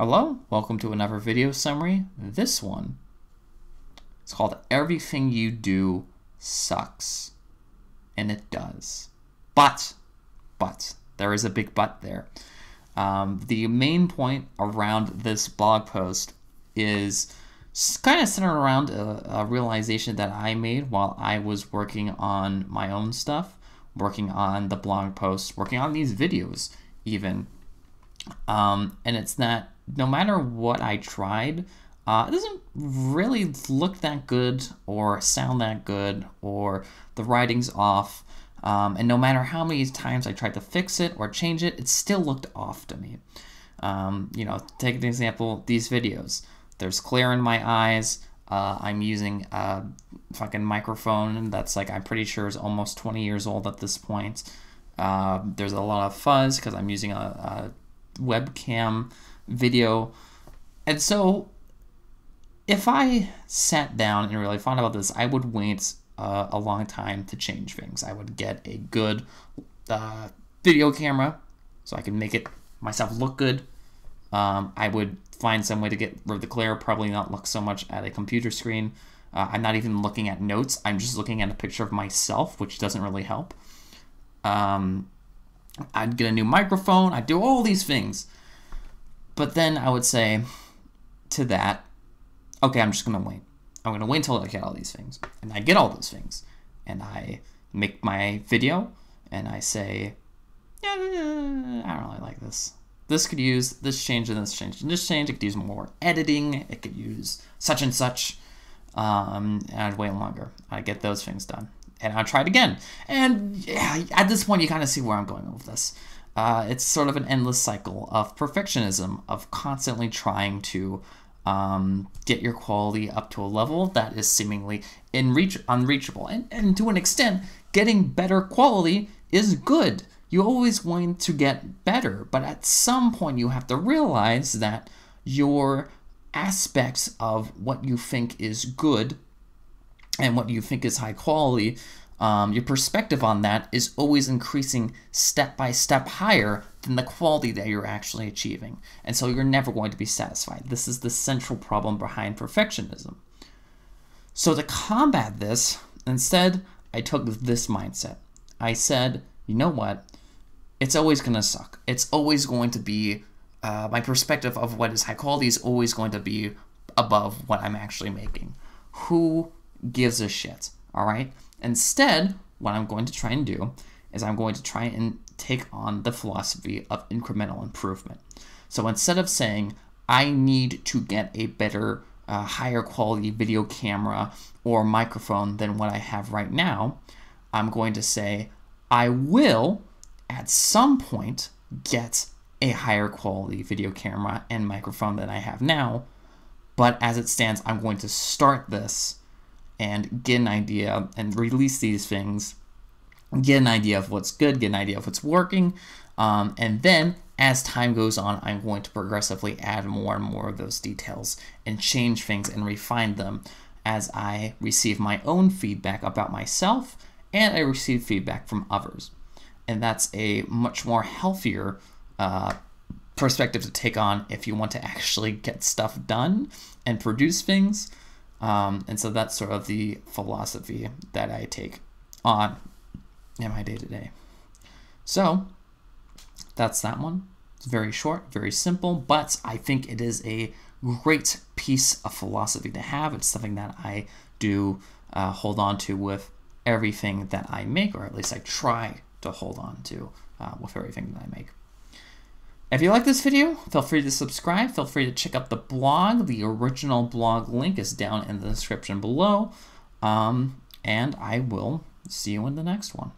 Hello, welcome to another video summary. This one, it's called Everything You Do Sucks. And it does. But, but, there is a big but there. Um, the main point around this blog post is kind of centered around a, a realization that I made while I was working on my own stuff, working on the blog post, working on these videos, even. Um, and it's that no matter what I tried, uh, it doesn't really look that good or sound that good or the writing's off. Um, and no matter how many times I tried to fix it or change it, it still looked off to me. Um, you know, take an example, these videos. There's glare in my eyes. Uh, I'm using a fucking microphone that's like, I'm pretty sure is almost 20 years old at this point. Uh, there's a lot of fuzz because I'm using a, a webcam video. And so, if I sat down and really thought about this, I would wait uh, a long time to change things. I would get a good uh, video camera so I can make it myself look good. Um, I would find some way to get rid of the glare, probably not look so much at a computer screen. Uh, I'm not even looking at notes, I'm just looking at a picture of myself, which doesn't really help. Um, I'd get a new microphone, I'd do all these things. But then I would say to that, okay, I'm just gonna wait. I'm gonna wait until I get all these things. And I get all those things. And I make my video and I say, yeah, I don't really like this. This could use this change and this change and this change. It could use more editing. It could use such and such. Um, and I'd wait longer. I get those things done. And I'll try it again. And yeah, at this point, you kind of see where I'm going with this. Uh, it's sort of an endless cycle of perfectionism, of constantly trying to um, get your quality up to a level that is seemingly reach- unreachable. And, and to an extent, getting better quality is good. You always want to get better, but at some point, you have to realize that your aspects of what you think is good and what you think is high quality um, your perspective on that is always increasing step by step higher than the quality that you're actually achieving. And so you're never going to be satisfied. This is the central problem behind perfectionism. So to combat this, instead, I took this mindset. I said, you know what? It's always going to suck. It's always going to be, uh, my perspective of what is high quality is always going to be above what I'm actually making. Who gives a shit? All right? Instead, what I'm going to try and do is I'm going to try and take on the philosophy of incremental improvement. So instead of saying, I need to get a better, uh, higher quality video camera or microphone than what I have right now, I'm going to say, I will at some point get a higher quality video camera and microphone than I have now. But as it stands, I'm going to start this and get an idea and release these things, get an idea of what's good, get an idea of what's working, um, and then as time goes on, I'm going to progressively add more and more of those details and change things and refine them as I receive my own feedback about myself and I receive feedback from others. And that's a much more healthier uh, perspective to take on if you want to actually get stuff done and produce things um, and so that's sort of the philosophy that I take on in my day to day. So that's that one. It's very short, very simple, but I think it is a great piece of philosophy to have. It's something that I do uh, hold on to with everything that I make, or at least I try to hold on to uh, with everything that I make. If you like this video, feel free to subscribe. Feel free to check out the blog. The original blog link is down in the description below. Um, and I will see you in the next one.